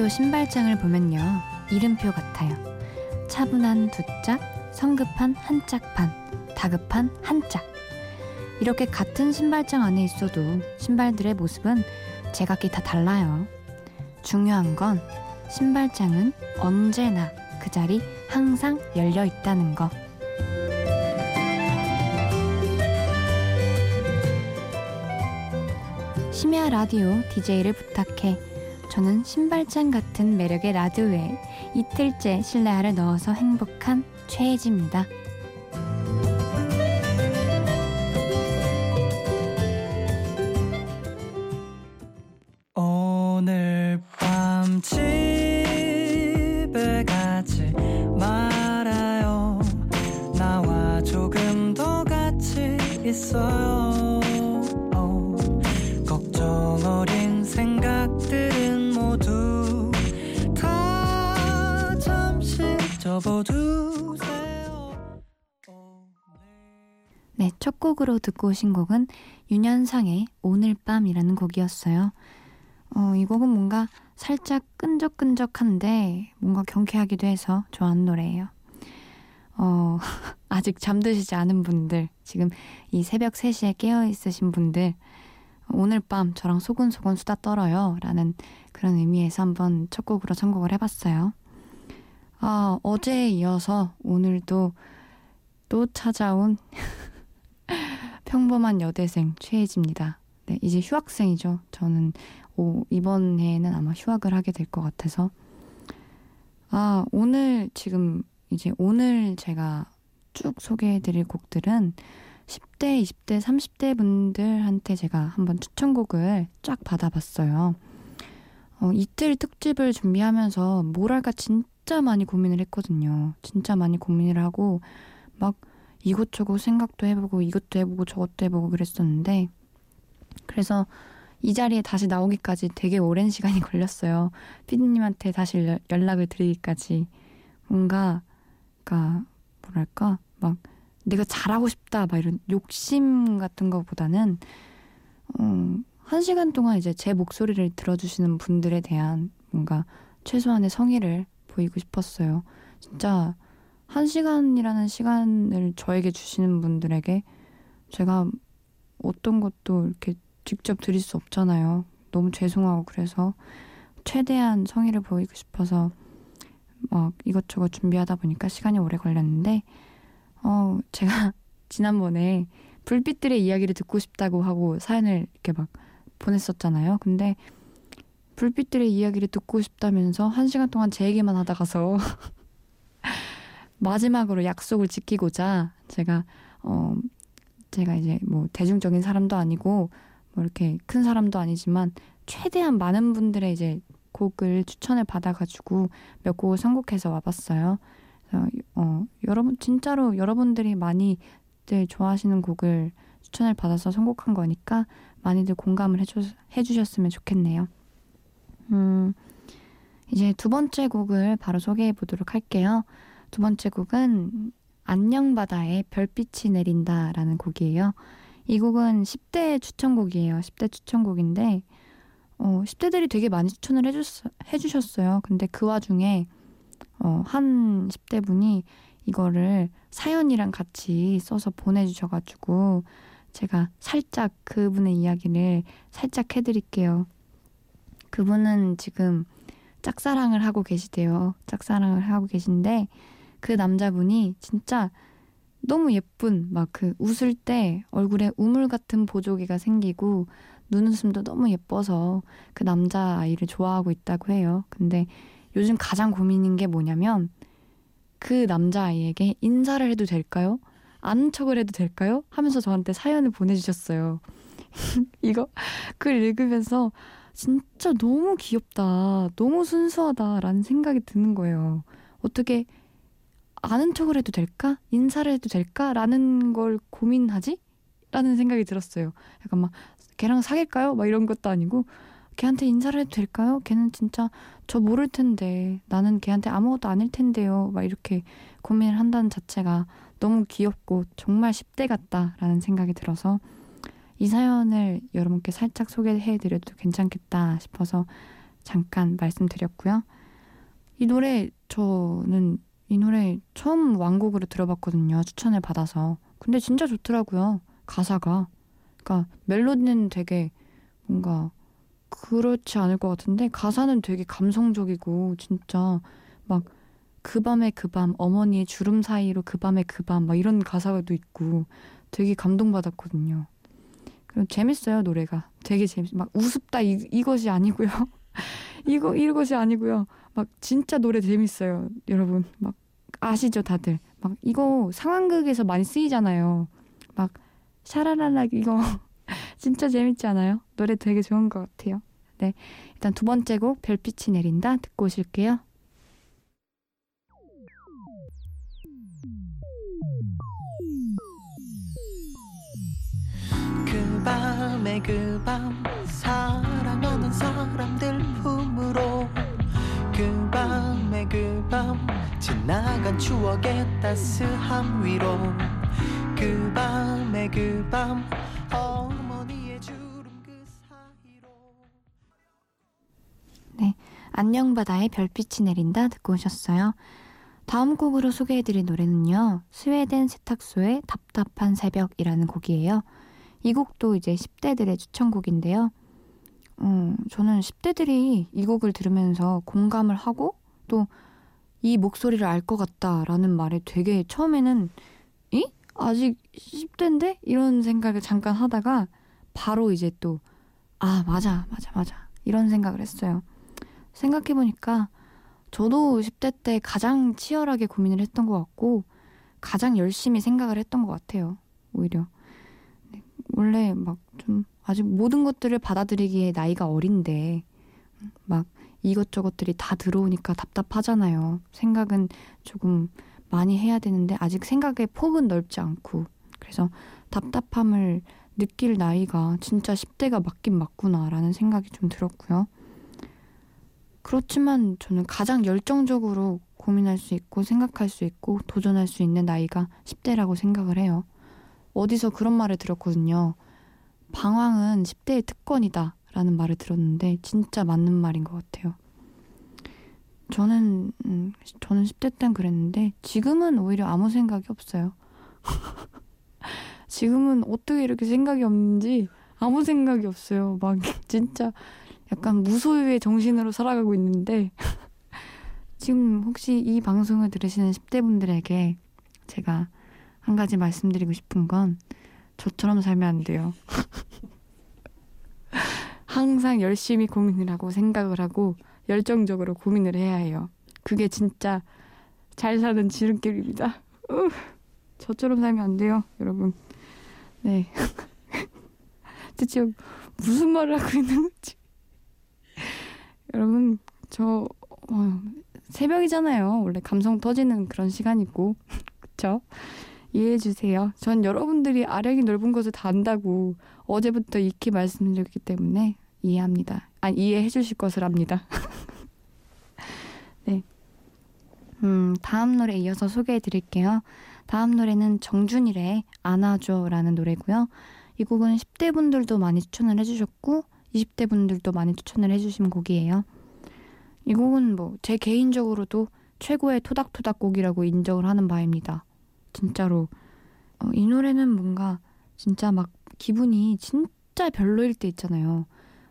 초등학교 신발장을 보면요. 이름표 같아요. 차분한 두 짝, 성급한 한 짝판, 다급한 한 짝. 이렇게 같은 신발장 안에 있어도 신발들의 모습은 제각기 다 달라요. 중요한 건 신발장은 언제나 그 자리 항상 열려 있다는 거. 심야 라디오 DJ를 부탁해. 저는 신발장 같은 매력의 라디오에 이틀째 실내화를 넣어서 행복한 최혜지입니다. 첫 곡으로 듣고 오신 곡은 윤현상의 오늘 밤이라는 곡이었어요. 어, 이 곡은 뭔가 살짝 끈적끈적한데 뭔가 경쾌하기도 해서 좋아하는 노래예요. 어, 아직 잠드시지 않은 분들, 지금 이 새벽 3시에 깨어 있으신 분들, 오늘 밤 저랑 소곤소곤 수다 떨어요. 라는 그런 의미에서 한번 첫 곡으로 선곡을 해봤어요. 아, 어제에 이어서 오늘도 또 찾아온 평범한 여대생 최혜지입니다. 네, 이제 휴학생이죠. 저는 오, 이번 해에는 아마 휴학을 하게 될 것 같아서. 아, 오늘 지금 이제 오늘 제가 쭉 소개해드릴 곡들은 10대, 20대, 30대 분들한테 제가 한번 추천곡을 쫙 받아봤어요. 어, 이틀 특집을 준비하면서 뭘 할까 진짜 많이 고민을 했거든요. 진짜 많이 고민을 하고 막 이것저것 생각도 해보고 이것도 해보고 저것도 해보고 그랬었는데 그래서 이 자리에 다시 나오기까지 되게 오랜 시간이 걸렸어요. 피디님한테 다시 연락을 드리기까지 뭔가 그러니까 뭐랄까 막 내가 잘하고 싶다 막 이런 욕심 같은 것보다는 어, 한 시간 동안 이제 제 목소리를 들어주시는 분들에 대한 뭔가 최소한의 성의를 보이고 싶었어요. 진짜 한 시간이라는 시간을 저에게 주시는 분들에게 제가 어떤 것도 이렇게 직접 드릴 수 없잖아요. 너무 죄송하고 그래서 최대한 성의를 보이고 싶어서 막 이것저것 준비하다 보니까 시간이 오래 걸렸는데 어 제가 지난번에 불빛들의 이야기를 듣고 싶다고 하고 사연을 이렇게 막 보냈었잖아요. 근데 불빛들의 이야기를 듣고 싶다면서 한 시간 동안 제 얘기만 하다 가서 마지막으로 약속을 지키고자 제가 어 제가 이제 뭐 대중적인 사람도 아니고 뭐 이렇게 큰 사람도 아니지만 최대한 많은 분들의 이제 곡을 추천을 받아가지고 몇 곡을 선곡해서 와봤어요. 그래서 어 여러분 진짜로 여러분들이 많이들 좋아하시는 곡을 추천을 받아서 선곡한 거니까 많이들 공감을 해주, 해주셨으면 좋겠네요. 음, 이제 두 번째 곡을 바로 소개해 보도록 할게요. 두 번째 곡은 안녕 바다에 별빛이 내린다라는 곡이에요. 이 곡은 10대 추천곡이에요. 10대 추천곡인데 어, 10대들이 되게 많이 추천을 해줬, 해주셨 어요. 근데 그 와중에 어, 한 10대 분이 이거를 사연이랑 같이 써서 보내주셔가지고 제가 살짝 그분의 이야기를 살짝 해드릴게요. 그분은 지금 짝사랑을 하고 계시대요. 짝사랑을 하고 계신데 그 남자분이 진짜 너무 예쁜 막 그 웃을 때 얼굴에 우물 같은 보조개가 생기고 눈웃음도 너무 예뻐서 그 남자 아이를 좋아하고 있다고 해요. 근데 요즘 가장 고민인 게 뭐냐면 그 남자 아이에게 인사를 해도 될까요? 아는 척을 해도 될까요? 하면서 저한테 사연을 보내주셨어요. 이거 글 읽으면서 진짜 너무 귀엽다. 너무 순수하다라는 생각이 드는 거예요. 어떻게 아는 척을 해도 될까? 인사를 해도 될까? 라는 걸 고민하지? 라는 생각이 들었어요. 약간 막 걔랑 사귈까요? 막 이런 것도 아니고 걔한테 인사를 해도 될까요? 걔는 진짜 저 모를 텐데 나는 걔한테 아무것도 아닐 텐데요. 막 이렇게 고민을 한다는 자체가 너무 귀엽고 정말 10대 같다라는 생각이 들어서 이 사연을 여러분께 살짝 소개해 드려도 괜찮겠다 싶어서 잠깐 말씀드렸고요. 이 노래 저는 이 노래 처음 완곡으로 들어봤거든요. 추천을 받아서. 근데 진짜 좋더라고요. 가사가. 그러니까 멜로디는 되게 뭔가 그렇지 않을 것 같은데 가사는 되게 감성적이고 진짜 막 그 밤에 그밤 어머니의 주름 사이로 그 밤에 그밤 막 이런 가사도 있고 되게 감동받았거든요. 그리고 재밌어요 노래가 되게 재밌 막 우습다 이, 이것이 아니고요. 이거 이것이 아니고요. 막 진짜 노래 재밌어요 여러분 막 아시죠 다들 막 이거 상황극에서 많이 쓰이잖아요. 막 샤라라라 이거 진짜 재밌지 않아요? 노래 되게 좋은 것 같아요. 네. 일단 두 번째 곡 별빛이 내린다 듣고 오실게요. 그 밤에 그밤 사 사람들 품으로 그 밤에 그 밤 지나간 추억의 따스함 위로 그 밤에 그 밤 어머니의 주름 그 사이로 네, 안녕 바다의 별빛이 내린다 듣고 오셨어요. 다음 곡으로 소개해드릴 노래는요. 스웨덴 세탁소의 답답한 새벽이라는 곡이에요. 이 곡도 이제 10대들의 추천곡인데요. 음, 저는 10대들이 이 곡을 들으면서 공감을 하고 또 이 목소리를 알 것 같다라는 말에 되게 처음에는 이? 아직 10대인데? 이런 생각을 잠깐 하다가 바로 이제 또 아, 맞아, 맞아, 맞아. 이런 생각을 했어요. 생각해보니까 저도 10대 때 가장 치열하게 고민을 했던 것 같고 가장 열심히 생각을 했던 것 같아요. 오히려. 네, 원래 막 좀 아직 모든 것들을 받아들이기에 나이가 어린데 막 이것저것들이 다 들어오니까 답답하잖아요. 생각은 조금 많이 해야 되는데 아직 생각의 폭은 넓지 않고 그래서 답답함을 느낄 나이가 진짜 10대가 맞긴 맞구나라는 생각이 좀 들었고요. 그렇지만 저는 가장 열정적으로 고민할 수 있고 생각할 수 있고 도전할 수 있는 나이가 10대라고 생각을 해요. 어디서 그런 말을 들었거든요. 방황은 10대의 특권이다 라는 말을 들었는데 진짜 맞는 말인 것 같아요. 저는 음, 저는 10대 땐 그랬는데 지금은 오히려 아무 생각이 없어요. 지금은 어떻게 이렇게 생각이 없는지 아무 생각이 없어요. 막 진짜 약간 무소유의 정신으로 살아가고 있는데 지금 혹시 이 방송을 들으시는 10대 분들에게 제가 한 가지 말씀드리고 싶은 건 저처럼 살면 안 돼요. 항상 열심히 고민을 하고 생각을 하고 열정적으로 고민을 해야 해요. 그게 진짜 잘 사는 지름길입니다. 우, 저처럼 살면 안 돼요, 여러분. 네. 대체 무슨 말을 하고 있는 거지? 여러분, 저, 어, 새벽이잖아요. 원래 감성 터지는 그런 시간이고. 그쵸? 이해해 주세요. 전 여러분들이 아력이 넓은 것을 다 안다고 어제부터 익히 말씀드렸기 때문에 이해합니다. 아니, 이해해 주실 것을 압니다. 네. 음, 다음 노래 이어서 소개해 드릴게요. 다음 노래는 정준일의 안아줘라는 노래고요. 이 곡은 10대 분들도 많이 추천을 해주셨고 20대 분들도 많이 추천을 해주신 곡이에요. 이 곡은 뭐 제 개인적으로도 최고의 토닥토닥 곡이라고 인정을 하는 바입니다. 진짜로 어, 이 노래는 뭔가 진짜 막 기분이 진짜 별로일 때 있잖아요.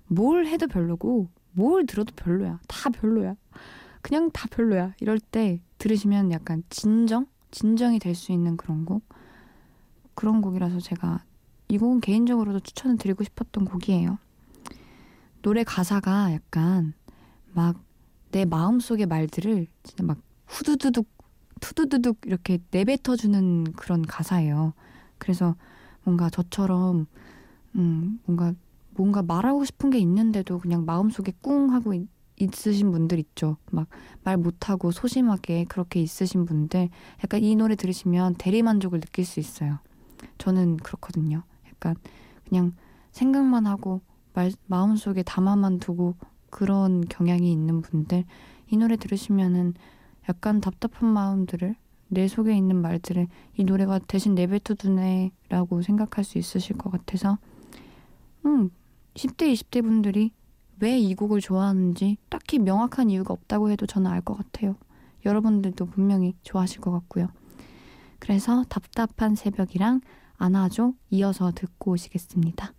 뭘 해도 별로고 뭘 들어도 별로야. 다 별로야. 그냥 다 별로야. 이럴 때 들으시면 약간 진정? 진정이 될 수 있는 그런 곡? 그런 곡이라서 제가 이 곡은 개인적으로도 추천을 드리고 싶었던 곡이에요. 노래 가사가 약간 막 내 마음속의 말들을 진짜 막 후두두둑 투두두둑 이렇게 내뱉어주는 그런 가사예요. 그래서 뭔가 저처럼 음 뭔가 뭔가 말하고 싶은 게 있는데도 그냥 마음속에 꿍 하고 있, 있으신 분들 있죠. 막 말 못하고 소심하게 그렇게 있으신 분들 약간 이 노래 들으시면 대리만족을 느낄 수 있어요. 저는 그렇거든요. 약간 그냥 생각만 하고 말, 마음속에 담아만 두고 그런 경향이 있는 분들 이 노래 들으시면은 약간 답답한 마음들을 내 속에 있는 말들을 이 노래가 대신 내뱉어두네라고 생각할 수 있으실 것 같아서 음 10대 20대 분들이 왜 이 곡을 좋아하는지 딱히 명확한 이유가 없다고 해도 저는 알 것 같아요. 여러분들도 분명히 좋아하실 것 같고요. 그래서 답답한 새벽이랑 안아줘 이어서 듣고 오시겠습니다.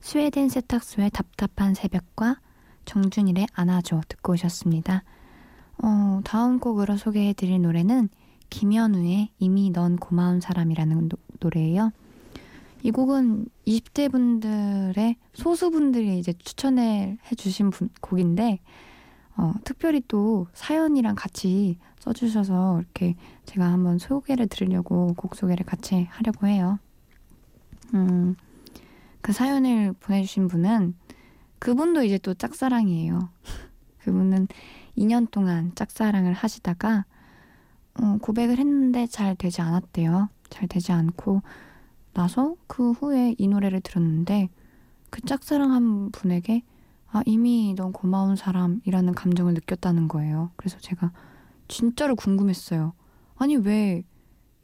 스웨덴 세탁소의 답답한 새벽과 정준일의 안아줘 듣고 오셨습니다. 어, 다음 곡으로 소개해드릴 노래는 김현우의 이미 넌 고마운 사람이라는 노, 노래예요. 이 곡은 20대 분들의 소수분들이 이제 추천해 주신 분, 곡인데 어, 특별히 또 사연이랑 같이 써주셔서 이렇게 제가 한번 소개를 드리려고 곡 소개를 같이 하려고 해요. 음, 그 사연을 보내주신 분은 그분도 이제 또 짝사랑이에요. 그분은 2년 동안 짝사랑을 하시다가 어, 고백을 했는데 잘 되지 않았대요. 잘 되지 않고 나서 그 후에 이 노래를 들었는데 그 짝사랑한 분에게 아 이미 넌 고마운 사람이라는 감정을 느꼈다는 거예요. 그래서 제가 진짜로 궁금했어요. 아니 왜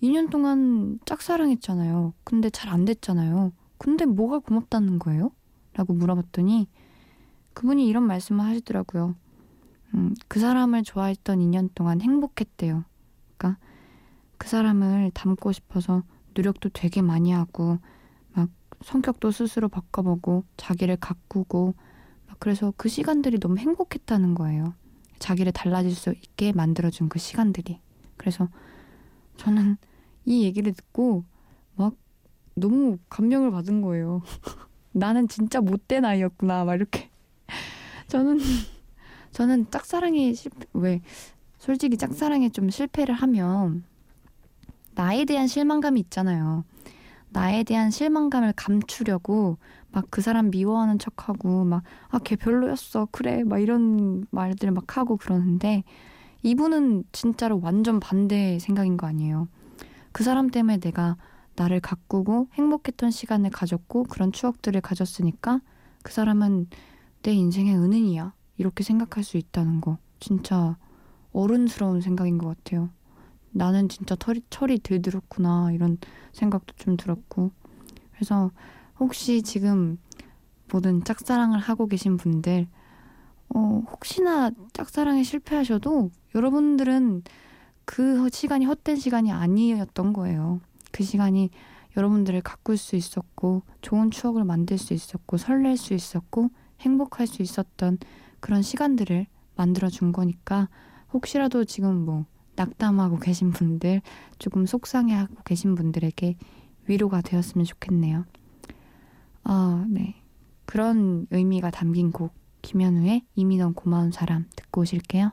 2년 동안 짝사랑했잖아요. 근데 잘 안 됐잖아요. 근데 뭐가 고맙다는 거예요? 라고 물어봤더니 그분이 이런 말씀을 하시더라고요. 음, 그 사람을 좋아했던 2년 동안 행복했대요. 그러니까 그 사람을 닮고 싶어서 노력도 되게 많이 하고 막 성격도 스스로 바꿔보고 자기를 가꾸고 막 그래서 그 시간들이 너무 행복했다는 거예요. 자기를 달라질 수 있게 만들어준 그 시간들이. 그래서 저는 이 얘기를 듣고 막 너무 감명을 받은 거예요. 나는 진짜 못된 아이였구나. 막 이렇게. 저는 저는 짝사랑이 실패 왜 솔직히 짝사랑에 좀 실패를 하면 나에 대한 실망감이 있잖아요. 나에 대한 실망감을 감추려고 막 그 사람 미워하는 척하고 막 아 걔 별로였어 그래 막 이런 말들 막 하고 그러는데 이분은 진짜로 완전 반대 생각인 거 아니에요. 그 사람 때문에 내가 나를 가꾸고 행복했던 시간을 가졌고 그런 추억들을 가졌으니까 그 사람은 내 인생의 은인이야. 이렇게 생각할 수 있다는 거. 진짜 어른스러운 생각인 것 같아요. 나는 진짜 털이, 철이 들들었구나. 이런 생각도 좀 들었고. 그래서 혹시 지금 모든 짝사랑을 하고 계신 분들, 어, 혹시나 짝사랑에 실패하셔도 여러분들은 그 시간이 헛된 시간이 아니었던 거예요. 그 시간이 여러분들을 가꿀 수 있었고 좋은 추억을 만들 수 있었고 설렐 수 있었고 행복할 수 있었던 그런 시간들을 만들어 준 거니까 혹시라도 지금 뭐 낙담하고 계신 분들 조금 속상해하고 계신 분들에게 위로가 되었으면 좋겠네요. 아, 네. 그런 의미가 담긴 곡 김현우의 넌 고마운 사람 듣고 오실게요.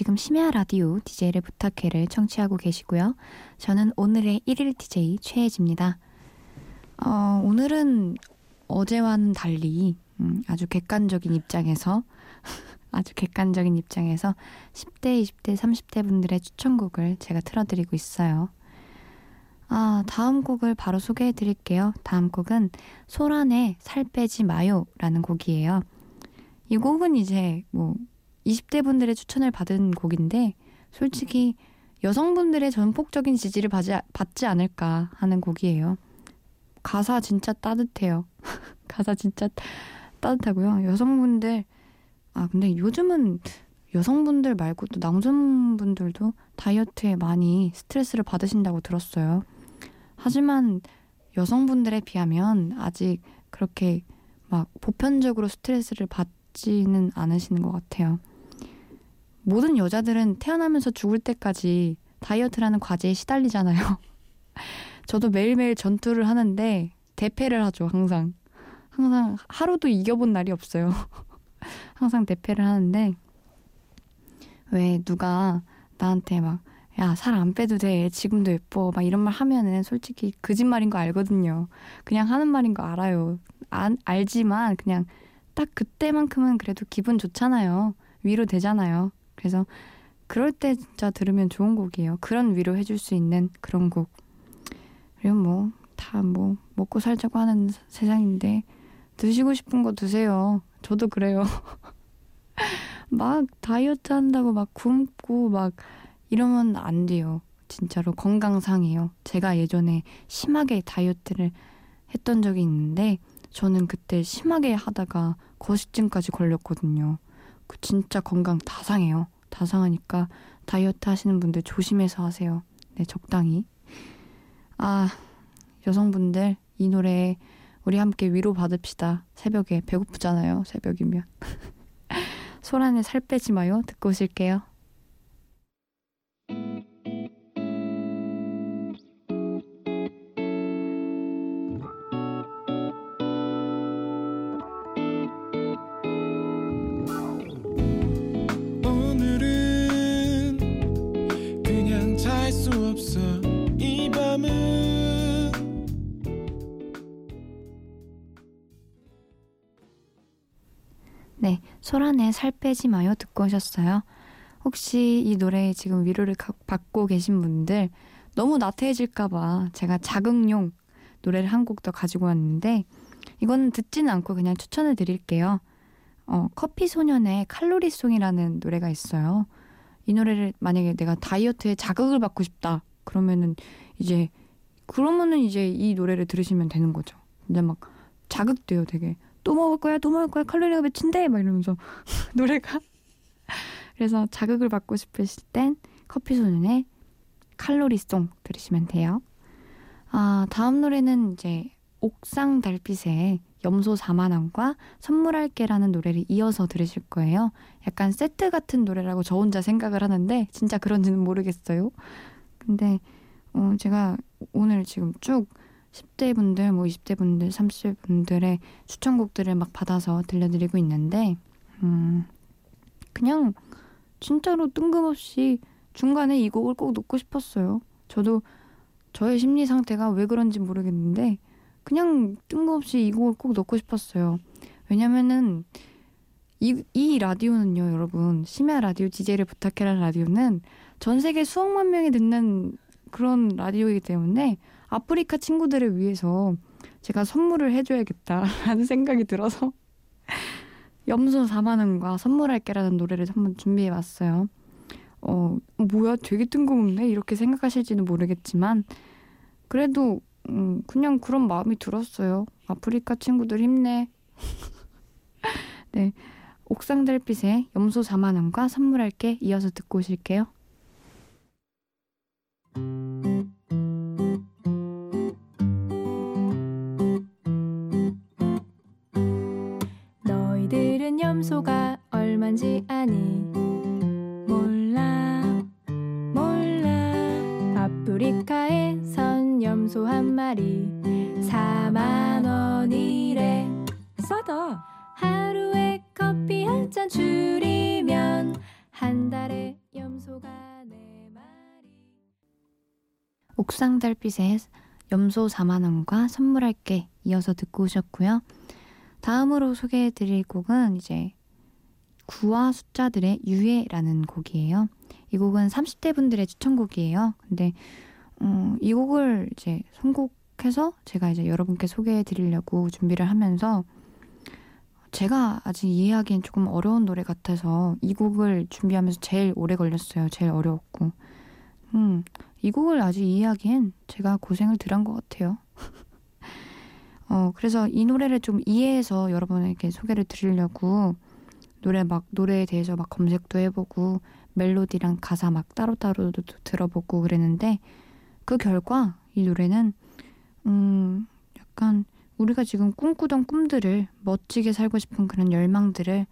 지금 심야 라디오 DJ를 부탁해를 청취하고 계시고요. 저는 오늘의 1일 DJ 최혜지입니다. 어, 오늘은 어제와는 달리 음, 아주 객관적인 입장에서 아주 객관적인 입장에서 10대, 20대, 30대 분들의 추천곡을 제가 틀어드리고 있어요. 아, 다음 곡을 바로 소개해 드릴게요. 다음 곡은 소란의 살 빼지 마요라는 곡이에요. 이 곡은 이제 뭐 20대 분들의 추천을 받은 곡인데 솔직히 여성분들의 전폭적인 지지를 받지, 받지 않을까 하는 곡이에요. 가사 진짜 따뜻해요. 가사 진짜 따뜻하고요. 여성분들 아 근데 요즘은 여성분들 말고도 남성분들도 다이어트에 많이 스트레스를 받으신다고 들었어요. 하지만 여성분들에 비하면 아직 그렇게 막 보편적으로 스트레스를 받지는 않으시는 것 같아요. 모든 여자들은 태어나면서 죽을 때까지 다이어트라는 과제에 시달리잖아요. 저도 매일매일 전투를 하는데 대패를 하죠, 항상. 항상 하루도 이겨본 날이 없어요. 항상 대패를 하는데 왜 누가 나한테 막 야, 살 안 빼도 돼. 지금도 예뻐. 막 이런 말 하면은 솔직히 거짓말인 거 알거든요. 그냥 하는 말인 거 알아요. 안, 알지만 그냥 딱 그때만큼은 그래도 기분 좋잖아요. 위로 되잖아요. 그래서 그럴 때 진짜 들으면 좋은 곡이에요. 그런 위로 해줄 수 있는 그런 곡. 그리고 뭐, 다 뭐, 먹고 살자고 하는 세상인데, 드시고 싶은 거 드세요. 저도 그래요. 막 다이어트 한다고 막 굶고 막 이러면 안 돼요. 진짜로 건강상해요. 제가 예전에 심하게 다이어트를 했던 적이 있는데 저는 그때 심하게 하다가 거식증까지 걸렸거든요. 그 진짜 건강 다 상해요. 다 상하니까 다이어트 하시는 분들 조심해서 하세요. 네, 적당히. 아, 여성분들 이 노래 우리 함께 위로 받읍시다. 새벽에 배고프잖아요. 새벽이면. 소란에 살 빼지 마요. 듣고 오실게요. 소란에 살 빼지 마요 듣고 오셨어요. 혹시 이 노래에 지금 위로를 가- 받고 계신 분들 너무 나태해질까봐 제가 자극용 노래를 한 곡 더 가지고 왔는데 이거는 듣지는 않고 그냥 추천을 드릴게요. 어, 커피 소년의 칼로리송이라는 노래가 있어요. 이 노래를 만약에 내가 다이어트에 자극을 받고 싶다 그러면은 이제 그러면은 이제 이 노래를 들으시면 되는 거죠. 이제 막 자극돼요, 되게. 또 먹을 거야, 또 먹을 거야, 칼로리가 몇인데? 막 이러면서 노래가. 그래서 자극을 받고 싶으실 땐 커피 소년의 칼로리송 들으시면 돼요. 아, 다음 노래는 이제 옥상 달빛의 염소 4만원과 선물할게라는 노래를 이어서 들으실 거예요. 약간 세트 같은 노래라고 저 혼자 생각을 하는데 진짜 그런지는 모르겠어요. 근데 어, 제가 오늘 지금 쭉 10대 분들, 뭐 20대 분들, 30대 분들의 추천곡들을 막 받아서 들려드리고 있는데, 음, 그냥 진짜로 뜬금없이 중간에 이 곡을 꼭 넣고 싶었어요. 저도 저의 심리 상태가 왜 그런지 모르겠는데, 그냥 뜬금없이 이 곡을 꼭 넣고 싶었어요. 왜냐면은, 이, 이 라디오는요, 여러분. 심야 라디오, DJ를 부탁해라는 라디오는 전 세계 수억만 명이 듣는 그런 라디오이기 때문에 아프리카 친구들을 위해서 제가 선물을 해줘야겠다라는 생각이 들어서 염소 4만 원과 선물할게라는 노래를 한번 준비해봤어요. 어, 뭐야 되게 뜬금없네 이렇게 생각하실지는 모르겠지만 그래도 음, 그냥 그런 마음이 들었어요. 아프리카 친구들 힘내. 네, 옥상 달빛의 염소 4만 원과 선물할게 이어서 듣고 오실게요. 궁금한지 아니. 몰라 몰라. 아프리카에 선 염소 한 마리. 4만 원이래. 싸다. 하루에 커피 한 잔 줄이면 한 달에 염소가 네 마리. 옥상 달빛에 염소 4만 원과 선물할게 이어서 듣고 오셨고요. 다음으로 소개해드릴 곡은 이제 구와 숫자들의 유해라는 곡이에요. 이 곡은 30대 분들의 추천곡이에요. 근데 음, 이 곡을 이제 선곡해서 제가 이제 여러분께 소개해 드리려고 준비를 하면서 제가 아직 이해하기엔 조금 어려운 노래 같아서 이 곡을 준비하면서 제일 오래 걸렸어요. 제일 어려웠고. 음, 이 곡을 아직 이해하기엔 제가 고생을 덜 한 것 같아요. 어, 그래서 이 노래를 좀 이해해서 여러분에게 소개를 드리려고 노래 막, 노래에 대해서 막 검색도 해보고 멜로디랑 가사 막 따로따로도 들어보고 그랬는데 그 결과 이 노래는, 음, 약간 우리가 지금 꿈꾸던 꿈들을 멋지게 살고 싶은 그런 열망들을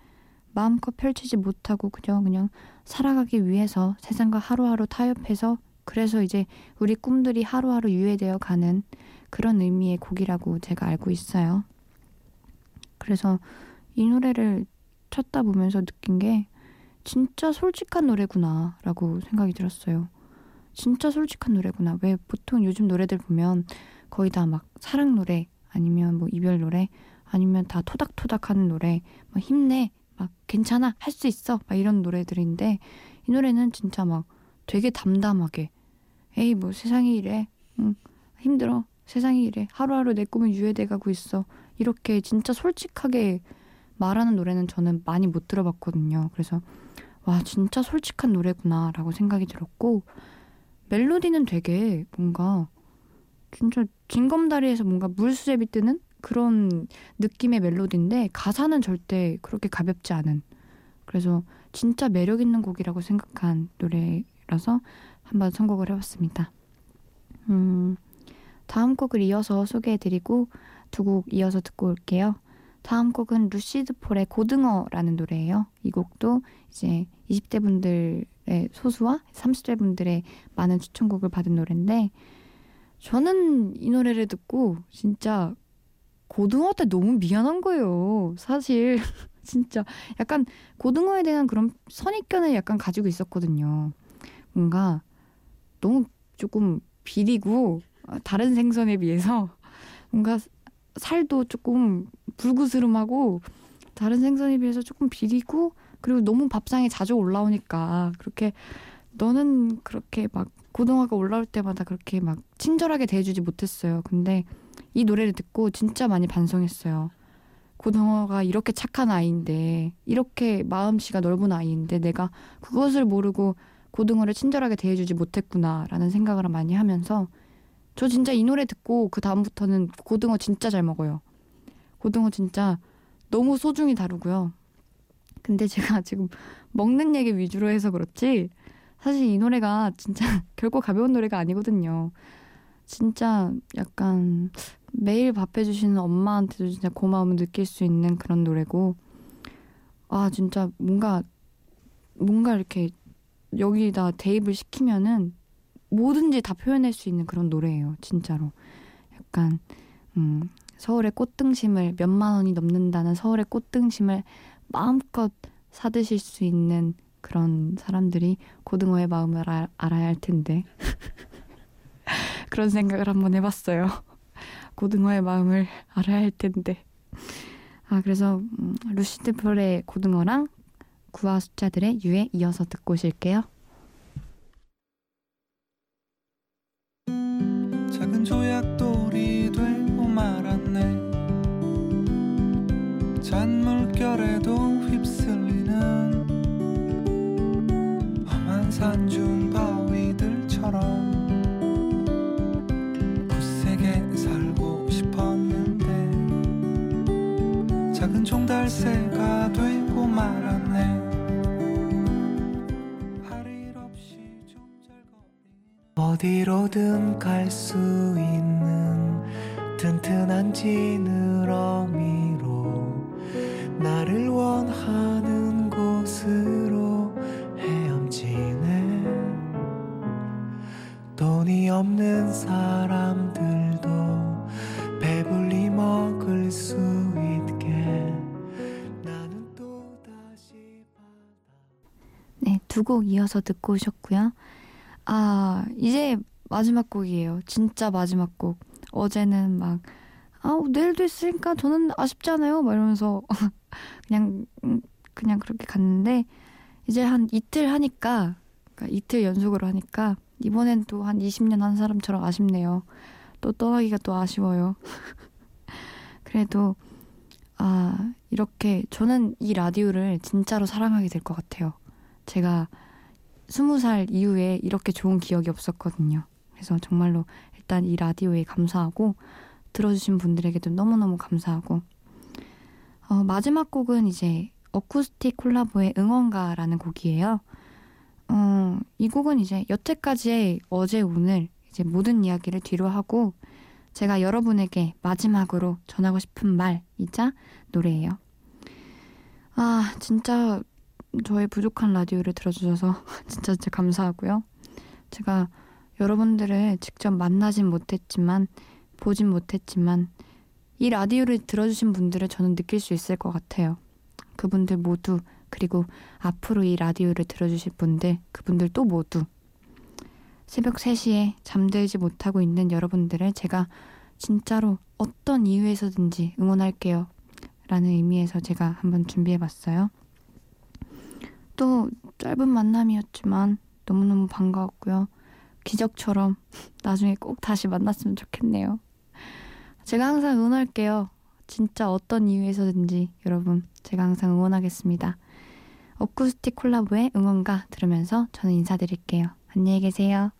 마음껏 펼치지 못하고 그냥 그냥 살아가기 위해서 세상과 하루하루 타협해서 그래서 이제 우리 꿈들이 하루하루 유예되어 가는 그런 의미의 곡이라고 제가 알고 있어요. 그래서 이 노래를 찾다 보면서 느낀 게 진짜 솔직한 노래구나 라고 생각이 들었어요. 진짜 솔직한 노래구나. 왜 보통 요즘 노래들 보면 거의 다 막 사랑 노래 아니면 뭐 이별 노래 아니면 다 토닥토닥 하는 노래 막 힘내 막 괜찮아 할 수 있어 막 이런 노래들인데 이 노래는 진짜 막 되게 담담하게 에이 뭐 세상이 이래 응 힘들어 세상이 이래 하루하루 내 꿈은 유예돼 가고 있어 이렇게 진짜 솔직하게 말하는 노래는 저는 많이 못 들어봤거든요 그래서 와 진짜 솔직한 노래구나라고 생각이 들었고 멜로디는 되게 뭔가 진짜 징검다리에서 뭔가 물수제비 뜨는 그런 느낌의 멜로디인데 가사는 절대 그렇게 가볍지 않은 그래서 진짜 매력 있는 곡이라고 생각한 노래라서 한번 선곡을 해봤습니다. 음, 다음 곡을 이어서 소개해드리고 두 곡 이어서 듣고 올게요. 다음 곡은 루시드 폴의 고등어라는 노래예요. 이 곡도 이제 20대 분들의 소수와 30대 분들의 많은 추천곡을 받은 노래인데 저는 이 노래를 듣고 진짜 고등어 때 너무 미안한 거예요. 사실 진짜 약간 고등어에 대한 그런 선입견을 약간 가지고 있었거든요. 뭔가 너무 조금 비리고 다른 생선에 비해서 뭔가 살도 조금 불구스름하고 다른 생선에 비해서 조금 비리고 그리고 너무 밥상에 자주 올라오니까 그렇게 너는 그렇게 막 고등어가 올라올 때마다 그렇게 막 친절하게 대해주지 못했어요. 근데 이 노래를 듣고 진짜 많이 반성했어요. 고등어가 이렇게 착한 아이인데 이렇게 마음씨가 넓은 아이인데 내가 그것을 모르고 고등어를 친절하게 대해주지 못했구나라는 생각을 많이 하면서 저 진짜 이 노래 듣고 그 다음부터는 고등어 진짜 잘 먹어요. 고등어 진짜 너무 소중히 다루고요. 근데 제가 지금 먹는 얘기 위주로 해서 그렇지 사실 이 노래가 진짜 결코 가벼운 노래가 아니거든요. 진짜 약간 매일 밥 해주시는 엄마한테도 진짜 고마움을 느낄 수 있는 그런 노래고 아 진짜 뭔가 뭔가 이렇게 여기다 대입을 시키면은 뭐든지 다 표현할 수 있는 그런 노래예요 진짜로 약간 음 서울의 꽃등심을 몇만 원이 넘는다는 서울의 꽃등심을 마음껏 사드실 수 있는 그런 사람들이 고등어의 마음을 알, 알아야 할 텐데 그런 생각을 한번 해봤어요. 고등어의 마음을 알아야 할 텐데. 아 그래서 음, 루시드 폴의 고등어랑 구와 숫자들의 유에 이어서 듣고 오실게요. 산중 바위들처럼 굳세게 살고 싶었는데 작은 종달새가 되고 말았네. 어디로든 갈 수 있는 튼튼한 지느러미 곡 이어서 듣고 오셨고요. 아, 이제 마지막 곡이에요. 진짜 마지막 곡. 어제는 막, 아, 내일도 있으니까 저는 아쉽잖아요. 막 이러면서 그냥, 음, 그냥 그렇게 갔는데, 이제 한 이틀 하니까, 그러니까 이틀 연속으로 하니까, 이번엔 또 한 20년 한 사람처럼 아쉽네요. 또 떠나기가 또 아쉬워요. 그래도, 아, 이렇게, 저는 이 라디오를 진짜로 사랑하게 될 것 같아요. 제가 스무 살 이후에 이렇게 좋은 기억이 없었거든요. 그래서 정말로 일단 이 라디오에 감사하고 들어주신 분들에게도 너무너무 감사하고 어, 마지막 곡은 이제 어쿠스틱 콜라보의 응원가라는 곡이에요. 어, 이 곡은 이제 여태까지의 어제 오늘 이제 모든 이야기를 뒤로 하고 제가 여러분에게 마지막으로 전하고 싶은 말이자 노래예요. 아, 진짜 저의 부족한 라디오를 들어주셔서 진짜 진짜 감사하고요. 제가 여러분들을 직접 만나진 못했지만 보진 못했지만 이 라디오를 들어주신 분들을 저는 느낄 수 있을 것 같아요. 그분들 모두 그리고 앞으로 이 라디오를 들어주실 분들 그분들 또 모두 새벽 3시에 잠들지 못하고 있는 여러분들을 제가 진짜로 어떤 이유에서든지 응원할게요. 라는 의미에서 제가 한번 준비해봤어요. 또 짧은 만남이었지만 너무너무 반가웠고요. 기적처럼 나중에 꼭 다시 만났으면 좋겠네요. 제가 항상 응원할게요. 진짜 어떤 이유에서든지 여러분 제가 항상 응원하겠습니다. 어쿠스틱 콜라보의 응원가 들으면서 저는 인사드릴게요. 안녕히 계세요.